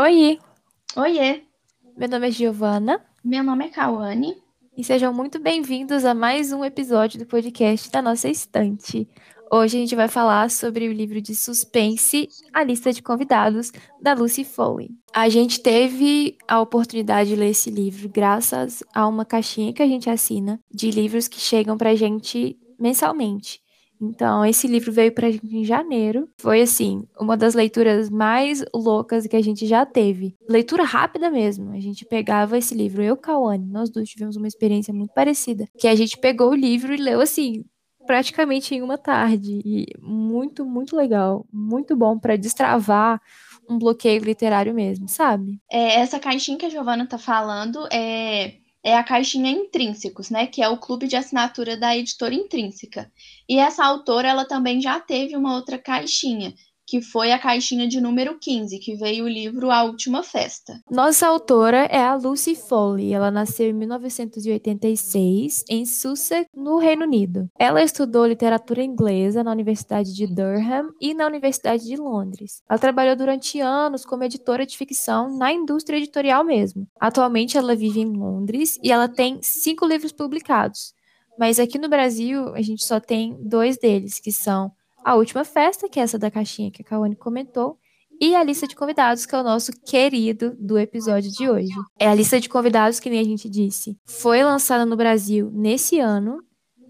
Oi, Oiê, meu nome é Giovana meu nome é Cauane. e sejam muito bem-vindos a mais um episódio do podcast da nossa estante. Hoje a gente vai falar sobre o livro de suspense A Lista de Convidados, da Lucy Foley. A gente teve a oportunidade de ler esse livro graças a uma caixinha que a gente assina de livros que chegam pra gente mensalmente. Então, esse livro veio pra gente em janeiro. Foi, assim, uma das leituras mais loucas que a gente já teve. Leitura rápida mesmo. A gente pegava esse livro, eu e Cauane, nós dois tivemos uma experiência muito parecida. Que a gente pegou o livro e leu, assim, praticamente em uma tarde. E muito, muito legal. Muito bom pra destravar um bloqueio literário mesmo, sabe? É, essa caixinha que a Giovana tá falando é, é a caixinha Intrínsecos, né? Que é o clube de assinatura da editora Intrínseca. E essa autora, ela também já teve uma outra caixinha, que foi a caixinha de número 15, que veio o livro A Última Festa. Nossa autora é a Lucy Foley. Ela nasceu em 1986 em Sussex, no Reino Unido. Ela estudou literatura inglesa na Universidade de Durham e na Universidade de Londres. Ela trabalhou durante anos como editora de ficção na indústria editorial mesmo. Atualmente ela vive em Londres e ela tem cinco livros publicados. Mas aqui no Brasil a gente só tem dois deles, que são A Última Festa, que é essa da caixinha que a Kawane comentou, e a lista de convidados, que é o nosso querido do episódio de hoje. É a lista de convidados que nem a gente disse. Foi lançada no Brasil nesse ano,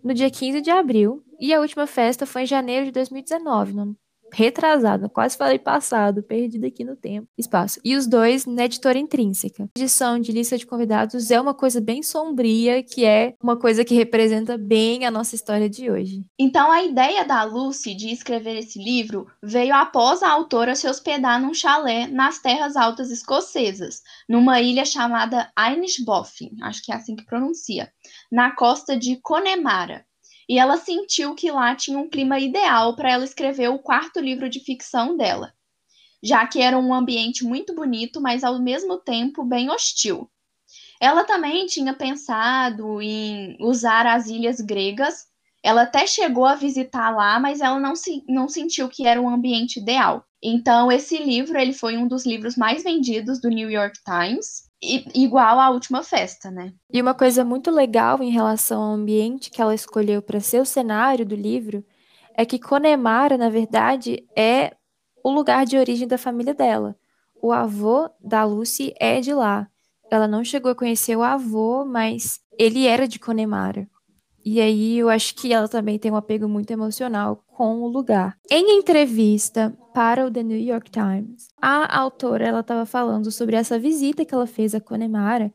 no dia 15 de abril, e a última festa foi em janeiro de 2019, no retrasado, quase falei passado, perdido aqui no tempo, espaço. E os dois na editora intrínseca. A edição de lista de convidados é uma coisa bem sombria, que é uma coisa que representa bem a nossa história de hoje. Então, a ideia da Lucy de escrever esse livro veio após a autora se hospedar num chalé nas terras altas escocesas, numa ilha chamada Inishbofin, acho que é assim que pronuncia, na costa de Connemara. E ela sentiu que lá tinha um clima ideal para ela escrever o quarto livro de ficção dela, já que era um ambiente muito bonito, mas ao mesmo tempo bem hostil. Ela também tinha pensado em usar as ilhas gregas. Ela até chegou a visitar lá, mas ela não, se, não sentiu que era um ambiente ideal. Então, esse livro ele foi um dos livros mais vendidos do New York Times, igual à última festa, né? E uma coisa muito legal em relação ao ambiente que ela escolheu para ser o cenário do livro é que Connemara, na verdade, é o lugar de origem da família dela. O avô da Lucy é de lá. Ela não chegou a conhecer o avô, mas ele era de Connemara. E aí eu acho que ela também tem um apego muito emocional com o lugar. Em entrevista para o The New York Times, a autora ela estava falando sobre essa visita que ela fez a Connemara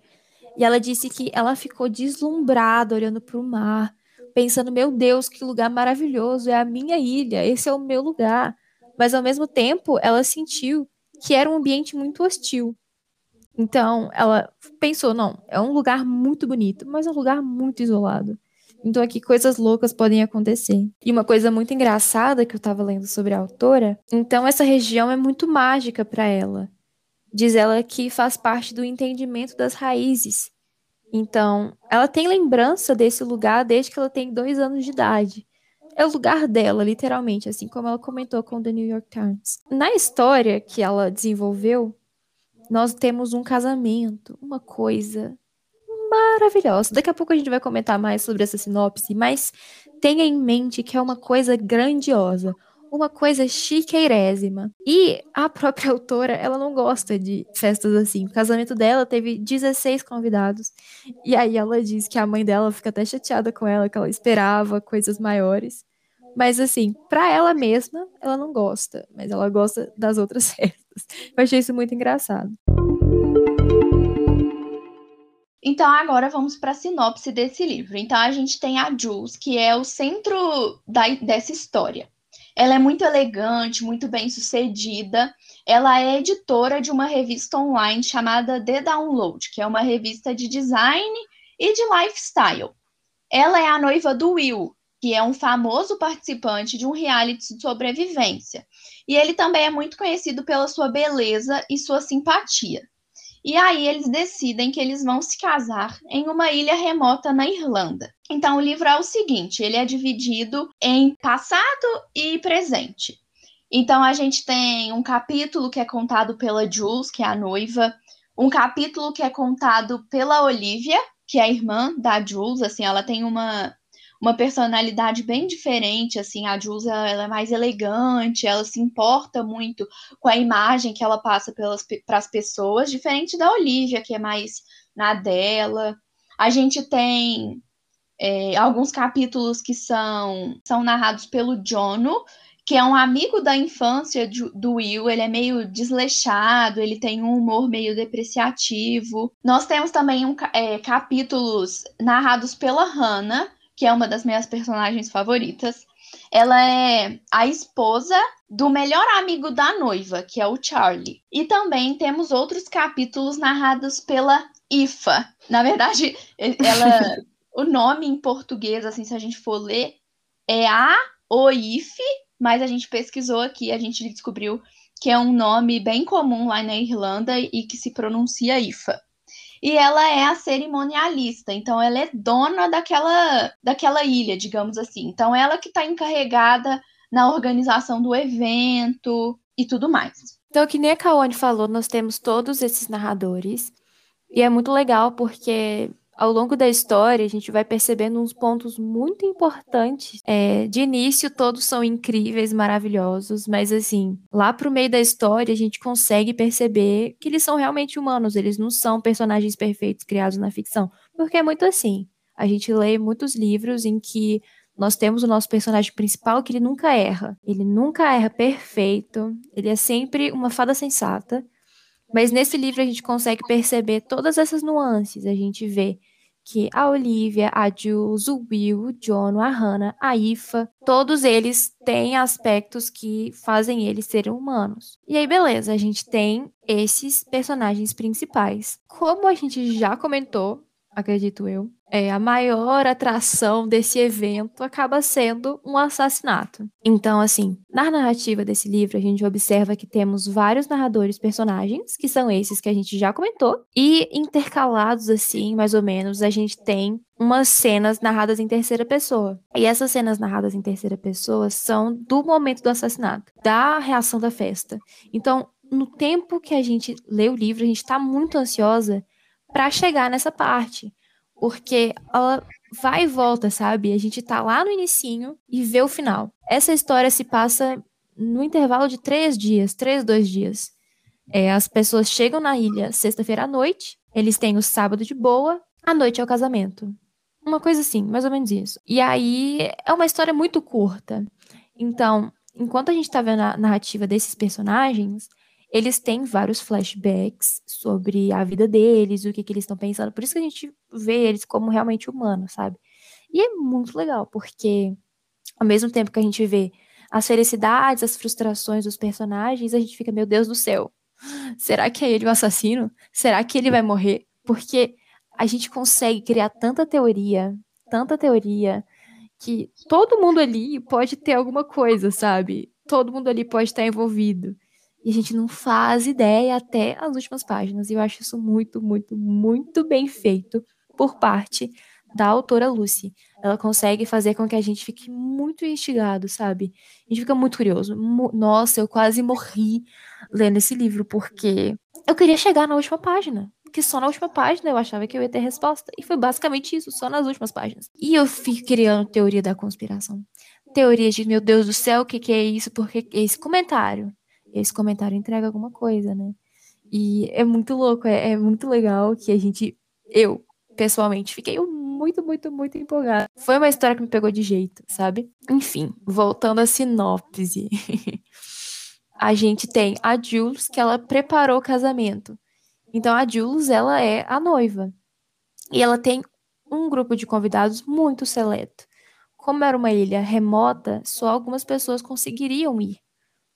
e ela disse que ela ficou deslumbrada olhando para o mar, pensando: meu Deus, que lugar maravilhoso! É a minha ilha, esse é o meu lugar. Mas ao mesmo tempo, ela sentiu que era um ambiente muito hostil. Então, ela pensou: não, é um lugar muito bonito, mas é um lugar muito isolado. Então, aqui coisas loucas podem acontecer. E uma coisa muito engraçada que eu estava lendo sobre a autora: então, essa região é muito mágica para ela. Diz ela que faz parte do entendimento das raízes. Então, ela tem lembrança desse lugar desde que ela tem dois anos de idade. É o lugar dela, literalmente, assim como ela comentou com o The New York Times. Na história que ela desenvolveu, nós temos um casamento, uma coisa maravilhosa. Daqui a pouco a gente vai comentar mais sobre essa sinopse, mas tenha em mente que é uma coisa grandiosa, uma coisa chiqueirésima. E a própria autora, ela não gosta de festas assim. O casamento dela teve 16 convidados. E aí ela diz que a mãe dela fica até chateada com ela, que ela esperava coisas maiores. Mas assim, pra ela mesma, ela não gosta, mas ela gosta das outras festas. Eu achei isso muito engraçado. Então, agora vamos para a sinopse desse livro. Então, a gente tem a Jules, que é o centro da, dessa história. Ela é muito elegante, muito bem sucedida. Ela é editora de uma revista online chamada The Download, que é uma revista de design e de lifestyle. Ela é a noiva do Will, que é um famoso participante de um reality de sobrevivência. E ele também é muito conhecido pela sua beleza e sua simpatia. E aí eles decidem que eles vão se casar em uma ilha remota na Irlanda. Então o livro é o seguinte, ele é dividido em passado e presente. Então a gente tem um capítulo que é contado pela Jules, que é a noiva, um capítulo que é contado pela Olivia, que é a irmã da Jules, assim, ela tem uma uma personalidade bem diferente, assim, a Jules ela é mais elegante, ela se importa muito com a imagem que ela passa para as pessoas, diferente da Olivia, que é mais na dela. A gente tem é, alguns capítulos que são, são narrados pelo Jono, que é um amigo da infância do Will, ele é meio desleixado, ele tem um humor meio depreciativo. Nós temos também um, é, capítulos narrados pela Hannah, que é uma das minhas personagens favoritas. Ela é a esposa do melhor amigo da noiva, que é o Charlie. E também temos outros capítulos narrados pela Ifa. Na verdade, ela, o nome em português, assim, se a gente for ler, é a Oif, mas a gente pesquisou aqui, a gente descobriu que é um nome bem comum lá na Irlanda e que se pronuncia Ifa e ela é a cerimonialista, então ela é dona daquela, daquela ilha, digamos assim. Então ela que está encarregada na organização do evento e tudo mais. Então, que nem a Kaone falou, nós temos todos esses narradores, e é muito legal porque ao longo da história, a gente vai percebendo uns pontos muito importantes. É, de início, todos são incríveis, maravilhosos, mas assim, lá pro meio da história, a gente consegue perceber que eles são realmente humanos, eles não são personagens perfeitos criados na ficção. Porque é muito assim. A gente lê muitos livros em que nós temos o nosso personagem principal que ele nunca erra. Ele nunca erra perfeito, ele é sempre uma fada sensata. Mas nesse livro a gente consegue perceber todas essas nuances. A gente vê que a Olivia, a Jules, o Will, o John, a Hannah, a Ifa, todos eles têm aspectos que fazem eles serem humanos. E aí, beleza, a gente tem esses personagens principais. Como a gente já comentou, acredito eu, é, a maior atração desse evento acaba sendo um assassinato. Então, assim, na narrativa desse livro, a gente observa que temos vários narradores personagens, que são esses que a gente já comentou, e intercalados, assim, mais ou menos, a gente tem umas cenas narradas em terceira pessoa. E essas cenas narradas em terceira pessoa são do momento do assassinato, da reação da festa. Então, no tempo que a gente lê o livro, a gente está muito ansiosa para chegar nessa parte porque ela vai e volta, sabe? A gente tá lá no inicinho e vê o final. Essa história se passa no intervalo de três dias, três, dois dias. É, as pessoas chegam na ilha sexta-feira à noite, eles têm o sábado de boa, à noite é o casamento. Uma coisa assim, mais ou menos isso. E aí é uma história muito curta. Então, enquanto a gente tá vendo a narrativa desses personagens, eles têm vários flashbacks sobre a vida deles, o que, que eles estão pensando. Por isso que a gente vê eles como realmente humanos, sabe? E é muito legal, porque ao mesmo tempo que a gente vê as felicidades, as frustrações dos personagens, a gente fica, meu Deus do céu, será que é ele o assassino? Será que ele vai morrer? Porque a gente consegue criar tanta teoria, tanta teoria, que todo mundo ali pode ter alguma coisa, sabe? Todo mundo ali pode estar envolvido. E a gente não faz ideia até as últimas páginas. E eu acho isso muito, muito, muito bem feito por parte da autora Lucy. Ela consegue fazer com que a gente fique muito instigado, sabe? A gente fica muito curioso. Nossa, eu quase morri lendo esse livro, porque eu queria chegar na última página. Porque só na última página eu achava que eu ia ter resposta. E foi basicamente isso, só nas últimas páginas. E eu fico criando teoria da conspiração. Teorias de, meu Deus do céu, o que, que é isso? Porque esse comentário esse comentário entrega alguma coisa, né? E é muito louco, é, é muito legal que a gente, eu, pessoalmente, fiquei muito, muito, muito empolgada. Foi uma história que me pegou de jeito, sabe? Enfim, voltando à sinopse. a gente tem a Jules, que ela preparou o casamento. Então a Jules, ela é a noiva. E ela tem um grupo de convidados muito seleto. Como era uma ilha remota, só algumas pessoas conseguiriam ir,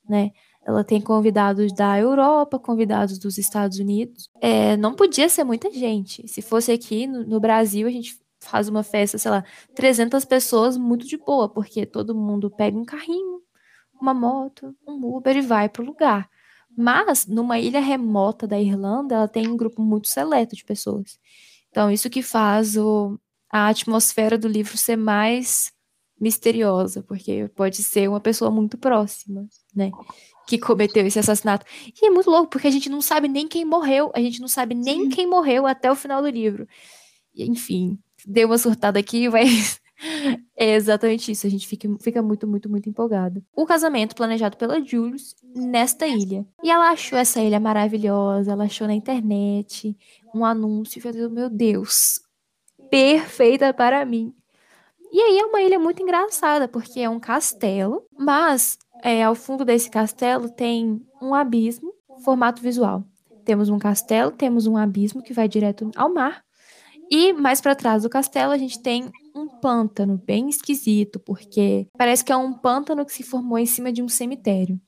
né? Ela tem convidados da Europa, convidados dos Estados Unidos. É, não podia ser muita gente. Se fosse aqui no, no, Brasil, a gente faz uma festa, sei lá, 300 pessoas, muito de boa, porque todo mundo pega um carrinho, uma moto, um Uber e vai para o lugar. Mas, numa ilha remota da Irlanda, ela tem um grupo muito seleto de pessoas. Então, isso que faz o, a atmosfera do livro ser mais misteriosa, porque pode ser uma pessoa muito próxima, né? Que cometeu esse assassinato. E é muito louco, porque a gente não sabe nem quem morreu, a gente não sabe nem Sim. quem morreu até o final do livro. Enfim, deu uma surtada aqui, mas é exatamente isso. A gente fica, fica muito, muito, muito empolgado. O casamento planejado pela Jules nesta ilha. E ela achou essa ilha maravilhosa, ela achou na internet um anúncio e falou: Meu Deus, perfeita para mim. E aí é uma ilha muito engraçada, porque é um castelo, mas é, ao fundo desse castelo tem um abismo, formato visual. Temos um castelo, temos um abismo que vai direto ao mar. E mais para trás do castelo a gente tem um pântano bem esquisito, porque parece que é um pântano que se formou em cima de um cemitério.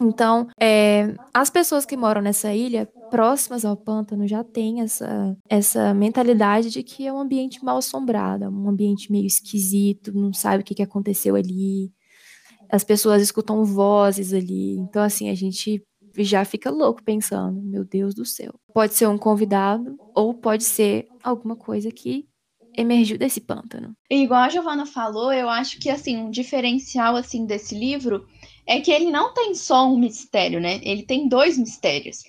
Então, é, as pessoas que moram nessa ilha, próximas ao pântano, já têm essa, essa mentalidade de que é um ambiente mal assombrado, um ambiente meio esquisito, não sabe o que, que aconteceu ali. As pessoas escutam vozes ali. Então, assim, a gente já fica louco pensando, meu Deus do céu. Pode ser um convidado ou pode ser alguma coisa que emergiu desse pântano. E igual a Giovana falou, eu acho que assim, um diferencial assim desse livro é que ele não tem só um mistério, né? Ele tem dois mistérios.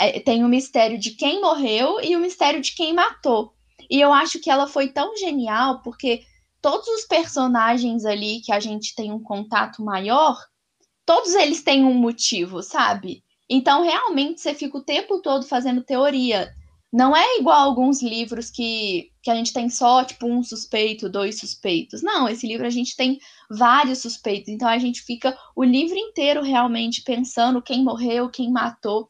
É, tem o mistério de quem morreu e o mistério de quem matou. E eu acho que ela foi tão genial porque todos os personagens ali que a gente tem um contato maior, todos eles têm um motivo, sabe? Então, realmente, você fica o tempo todo fazendo teoria. Não é igual alguns livros que, que a gente tem só, tipo, um suspeito, dois suspeitos. Não, esse livro a gente tem vários suspeitos. Então, a gente fica o livro inteiro realmente pensando quem morreu, quem matou.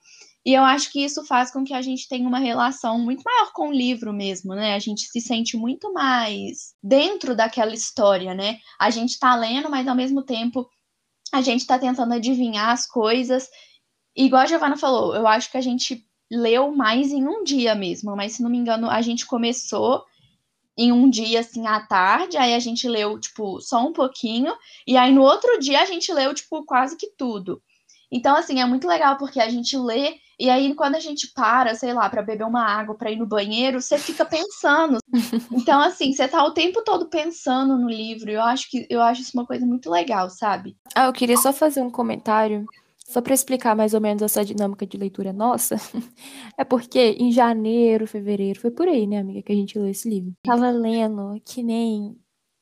E eu acho que isso faz com que a gente tenha uma relação muito maior com o livro mesmo, né? A gente se sente muito mais dentro daquela história, né? A gente tá lendo, mas ao mesmo tempo a gente tá tentando adivinhar as coisas igual a Giovanna falou, eu acho que a gente leu mais em um dia mesmo, mas se não me engano, a gente começou em um dia assim à tarde, aí a gente leu tipo só um pouquinho, e aí no outro dia a gente leu tipo quase que tudo. Então assim, é muito legal porque a gente lê e aí quando a gente para, sei lá, para beber uma água, para ir no banheiro, você fica pensando. Então assim, você tá o tempo todo pensando no livro. Eu acho que eu acho isso uma coisa muito legal, sabe? Ah, eu queria só fazer um comentário só para explicar mais ou menos essa dinâmica de leitura nossa, é porque em janeiro, fevereiro, foi por aí, né, amiga, que a gente leu esse livro. Tava lendo que nem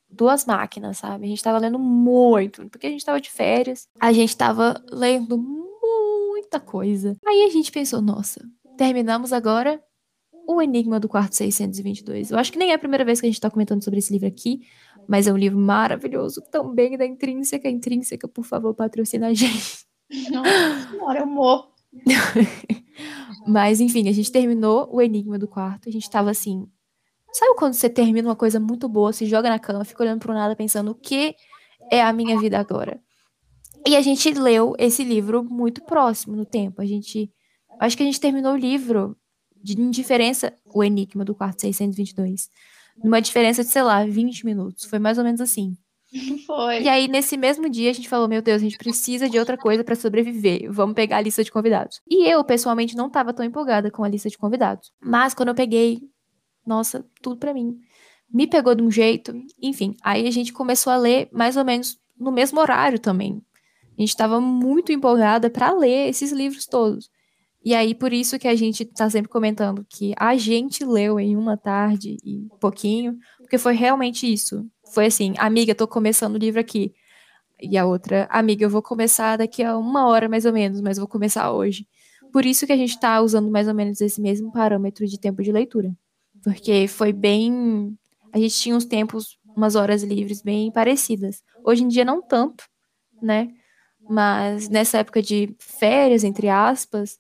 duas máquinas, sabe? A gente tava lendo muito, porque a gente tava de férias, a gente tava lendo muita coisa. Aí a gente pensou, nossa, terminamos agora o Enigma do Quarto 622. Eu acho que nem é a primeira vez que a gente tá comentando sobre esse livro aqui, mas é um livro maravilhoso, também da Intrínseca. Intrínseca, por favor, patrocina a gente. Nossa senhora, eu morro. Mas, enfim, a gente terminou o Enigma do quarto. A gente tava assim. Sabe quando você termina uma coisa muito boa, se joga na cama, fica olhando pro nada, pensando o que é a minha vida agora? E a gente leu esse livro muito próximo no tempo. A gente. Acho que a gente terminou o livro de indiferença, o Enigma do quarto 622. Numa diferença de, sei lá, 20 minutos. Foi mais ou menos assim. Foi. E aí, nesse mesmo dia, a gente falou: Meu Deus, a gente precisa de outra coisa para sobreviver. Vamos pegar a lista de convidados. E eu, pessoalmente, não estava tão empolgada com a lista de convidados. Mas quando eu peguei, nossa, tudo para mim. Me pegou de um jeito. Enfim, aí a gente começou a ler mais ou menos no mesmo horário também. A gente estava muito empolgada para ler esses livros todos. E aí, por isso que a gente está sempre comentando que a gente leu em uma tarde e pouquinho, porque foi realmente isso foi assim, amiga, tô começando o livro aqui. E a outra, amiga, eu vou começar daqui a uma hora mais ou menos, mas vou começar hoje. Por isso que a gente está usando mais ou menos esse mesmo parâmetro de tempo de leitura. Porque foi bem. A gente tinha uns tempos, umas horas livres bem parecidas. Hoje em dia, não tanto, né? Mas nessa época de férias, entre aspas,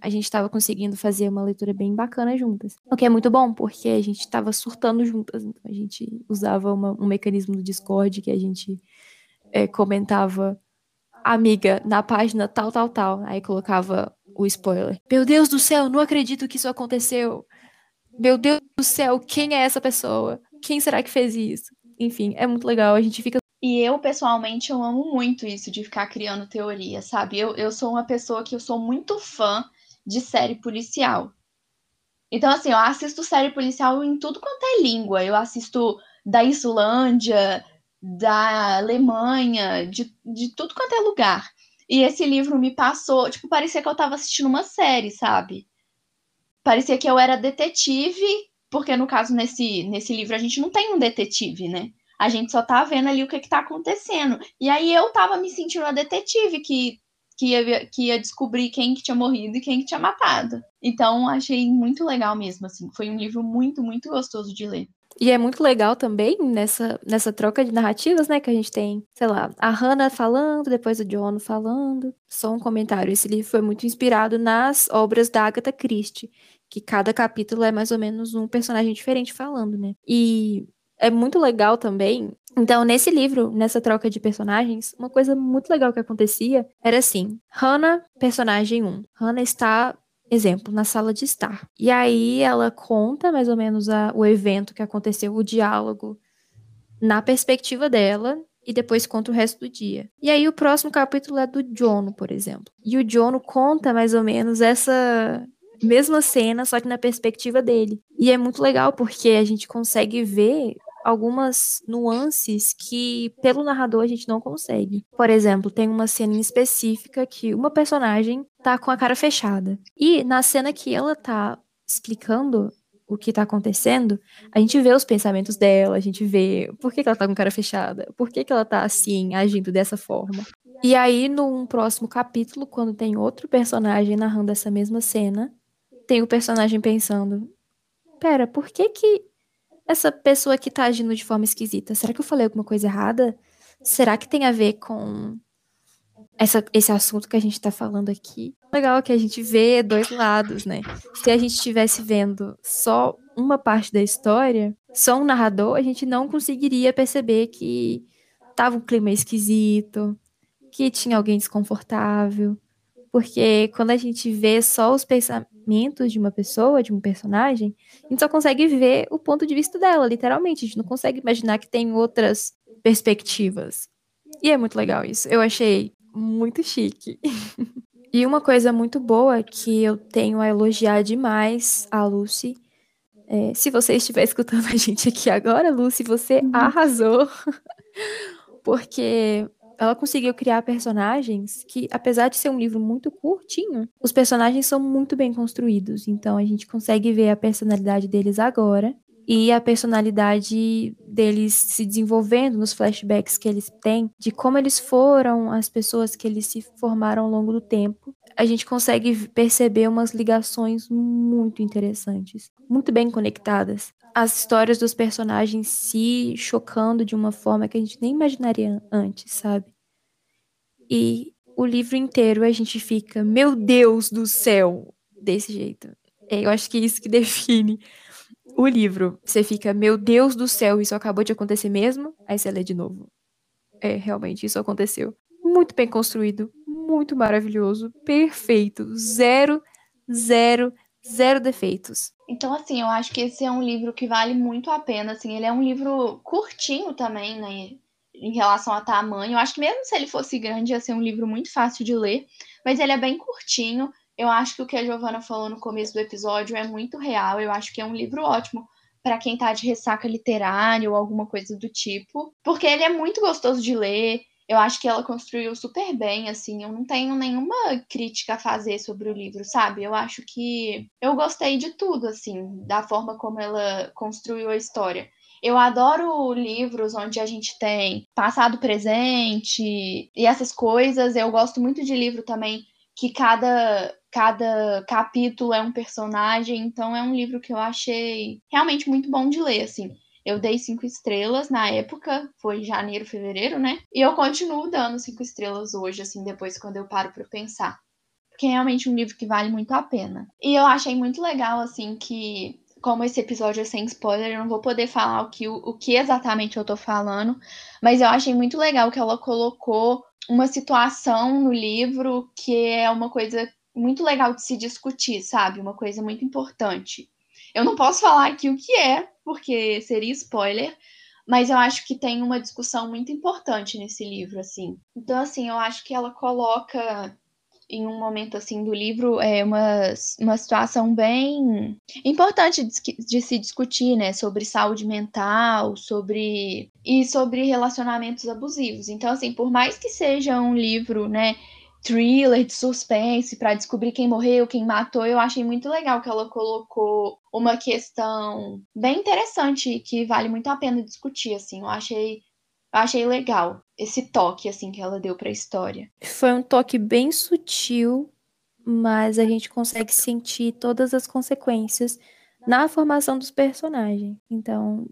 a gente estava conseguindo fazer uma leitura bem bacana juntas. O que é muito bom, porque a gente estava surtando juntas. Então a gente usava uma, um mecanismo do Discord que a gente é, comentava, amiga, na página tal, tal, tal. Aí colocava o spoiler. Meu Deus do céu, não acredito que isso aconteceu. Meu Deus do céu, quem é essa pessoa? Quem será que fez isso? Enfim, é muito legal. A gente fica e eu, pessoalmente, eu amo muito isso de ficar criando teoria, sabe? Eu, eu sou uma pessoa que eu sou muito fã de série policial. Então, assim, eu assisto série policial em tudo quanto é língua. Eu assisto da Islândia, da Alemanha, de, de tudo quanto é lugar. E esse livro me passou, tipo, parecia que eu tava assistindo uma série, sabe? Parecia que eu era detetive, porque no caso, nesse, nesse livro, a gente não tem um detetive, né? A gente só tá vendo ali o que, que tá acontecendo. E aí eu tava me sentindo a detetive que, que, ia, que ia descobrir quem que tinha morrido e quem que tinha matado. Então, achei muito legal mesmo, assim. Foi um livro muito, muito gostoso de ler. E é muito legal também nessa, nessa troca de narrativas, né? Que a gente tem, sei lá, a Hannah falando, depois o John falando. Só um comentário: esse livro foi muito inspirado nas obras da Agatha Christie, que cada capítulo é mais ou menos um personagem diferente falando, né? E é muito legal também. Então, nesse livro, nessa troca de personagens, uma coisa muito legal que acontecia era assim: Hannah, personagem 1. Hannah está exemplo, na sala de estar. E aí ela conta mais ou menos a, o evento que aconteceu, o diálogo, na perspectiva dela, e depois conta o resto do dia. E aí o próximo capítulo é do Jono, por exemplo. E o Jono conta mais ou menos essa mesma cena, só que na perspectiva dele. E é muito legal porque a gente consegue ver algumas nuances que, pelo narrador, a gente não consegue. Por exemplo, tem uma cena específica que uma personagem tá com a cara fechada. E na cena que ela tá explicando o que tá acontecendo, a gente vê os pensamentos dela, a gente vê por que, que ela tá com a cara fechada, por que, que ela tá assim, agindo dessa forma. E aí, num próximo capítulo, quando tem outro personagem narrando essa mesma cena, tem o personagem pensando: pera, por que que essa pessoa que tá agindo de forma esquisita? Será que eu falei alguma coisa errada? Será que tem a ver com essa, esse assunto que a gente tá falando aqui? Legal que a gente vê dois lados, né? Se a gente estivesse vendo só uma parte da história, só um narrador, a gente não conseguiria perceber que tava um clima esquisito, que tinha alguém desconfortável. Porque quando a gente vê só os pensamentos de uma pessoa, de um personagem, a gente só consegue ver o ponto de vista dela, literalmente. A gente não consegue imaginar que tem outras perspectivas. E é muito legal isso. Eu achei muito chique. e uma coisa muito boa que eu tenho a elogiar demais a Lucy. É, se você estiver escutando a gente aqui agora, Lucy, você uhum. arrasou. Porque ela conseguiu criar personagens que, apesar de ser um livro muito curtinho, os personagens são muito bem construídos. Então a gente consegue ver a personalidade deles agora e a personalidade deles se desenvolvendo nos flashbacks que eles têm, de como eles foram as pessoas que eles se formaram ao longo do tempo. A gente consegue perceber umas ligações muito interessantes, muito bem conectadas. As histórias dos personagens se chocando de uma forma que a gente nem imaginaria antes, sabe? E o livro inteiro a gente fica, meu Deus do céu, desse jeito. É, eu acho que é isso que define o livro. Você fica, meu Deus do céu, isso acabou de acontecer mesmo? Aí você lê de novo. É, realmente, isso aconteceu. Muito bem construído, muito maravilhoso, perfeito. Zero, zero, zero defeitos. Então, assim, eu acho que esse é um livro que vale muito a pena. Assim, ele é um livro curtinho também, né? Em relação a tamanho. Eu acho que mesmo se ele fosse grande, ia ser um livro muito fácil de ler. Mas ele é bem curtinho. Eu acho que o que a Giovana falou no começo do episódio é muito real. Eu acho que é um livro ótimo para quem tá de ressaca literária ou alguma coisa do tipo, porque ele é muito gostoso de ler. Eu acho que ela construiu super bem, assim. Eu não tenho nenhuma crítica a fazer sobre o livro, sabe? Eu acho que eu gostei de tudo, assim, da forma como ela construiu a história. Eu adoro livros onde a gente tem passado, presente e essas coisas. Eu gosto muito de livro também que cada cada capítulo é um personagem, então é um livro que eu achei realmente muito bom de ler, assim. Eu dei cinco estrelas na época, foi janeiro, fevereiro, né? E eu continuo dando cinco estrelas hoje, assim, depois quando eu paro para pensar. Porque é realmente um livro que vale muito a pena. E eu achei muito legal, assim, que como esse episódio é sem spoiler, eu não vou poder falar o que, o, que exatamente eu tô falando, mas eu achei muito legal que ela colocou uma situação no livro que é uma coisa muito legal de se discutir, sabe? Uma coisa muito importante. Eu não posso falar aqui o que é, porque seria spoiler, mas eu acho que tem uma discussão muito importante nesse livro, assim. Então, assim, eu acho que ela coloca em um momento assim do livro é uma, uma situação bem importante de, de, se discutir, né, sobre saúde mental, sobre e sobre relacionamentos abusivos. Então, assim, por mais que seja um livro, né, thriller de suspense para descobrir quem morreu, quem matou, eu achei muito legal que ela colocou uma questão bem interessante que vale muito a pena discutir, assim. Eu achei eu achei legal esse toque assim que ela deu para a história. Foi um toque bem sutil, mas a gente consegue sentir todas as consequências na formação dos personagens. Então,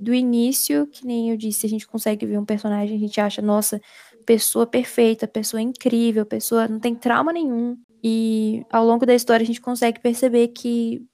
do início, que nem eu disse, a gente consegue ver um personagem, a gente acha, nossa, pessoa perfeita, pessoa incrível, pessoa não tem trauma nenhum. E ao longo da história a gente consegue perceber que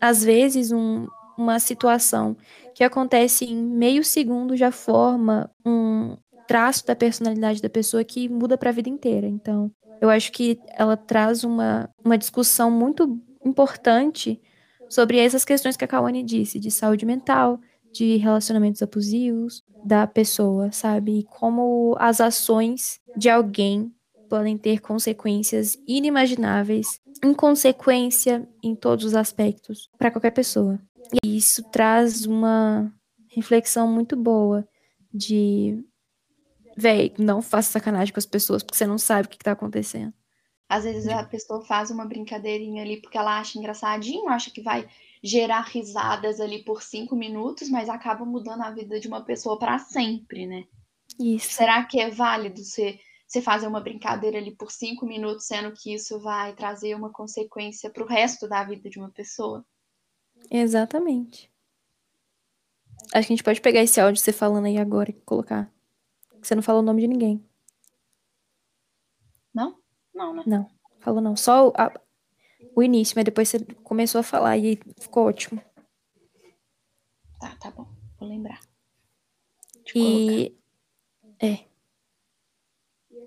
às vezes um, uma situação que acontece em meio segundo já forma um traço da personalidade da pessoa que muda para a vida inteira. Então, eu acho que ela traz uma, uma discussão muito importante sobre essas questões que a Kawane disse, de saúde mental, de relacionamentos abusivos da pessoa, sabe? E como as ações de alguém podem ter consequências inimagináveis, inconsequência em todos os aspectos para qualquer pessoa. E isso traz uma reflexão muito boa de véi, não faça sacanagem com as pessoas porque você não sabe o que, está acontecendo. Às vezes a pessoa faz uma brincadeirinha ali porque ela acha engraçadinho, acha que vai gerar risadas ali por cinco minutos, mas acaba mudando a vida de uma pessoa para sempre, né? Isso. Será que é válido você, você fazer uma brincadeira ali por cinco minutos, sendo que isso vai trazer uma consequência para o resto da vida de uma pessoa? Exatamente. Acho que a gente pode pegar esse áudio você falando aí agora e colocar. Você não falou o nome de ninguém. Não? Não, né? Não, falou não. Só a, o início, mas depois você começou a falar e ficou ótimo. Tá, tá bom. Vou lembrar. E. É.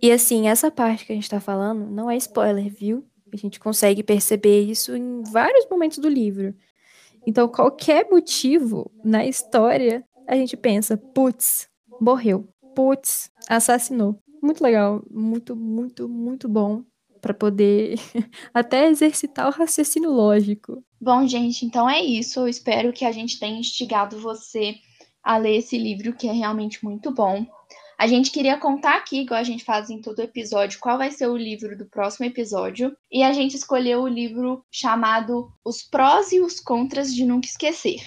E assim, essa parte que a gente tá falando não é spoiler, viu? A gente consegue perceber isso em vários momentos do livro. Então, qualquer motivo na história, a gente pensa, putz, morreu. Putz, assassinou. Muito legal, muito, muito, muito bom para poder até exercitar o raciocínio lógico. Bom, gente, então é isso. Eu espero que a gente tenha instigado você a ler esse livro, que é realmente muito bom. A gente queria contar aqui, igual a gente faz em todo episódio, qual vai ser o livro do próximo episódio. E a gente escolheu o livro chamado Os Prós e os Contras de Nunca Esquecer.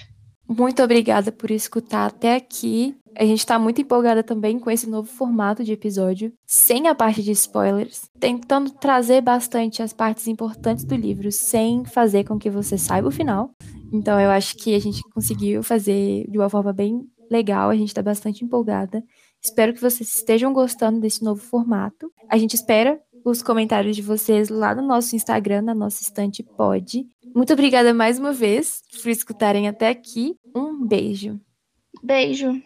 Muito obrigada por escutar até aqui. A gente está muito empolgada também com esse novo formato de episódio, sem a parte de spoilers, tentando trazer bastante as partes importantes do livro, sem fazer com que você saiba o final. Então eu acho que a gente conseguiu fazer de uma forma bem legal, a gente está bastante empolgada. Espero que vocês estejam gostando desse novo formato. A gente espera os comentários de vocês lá no nosso Instagram, na nossa estante pod. Muito obrigada mais uma vez por escutarem até aqui. Um beijo. Beijo.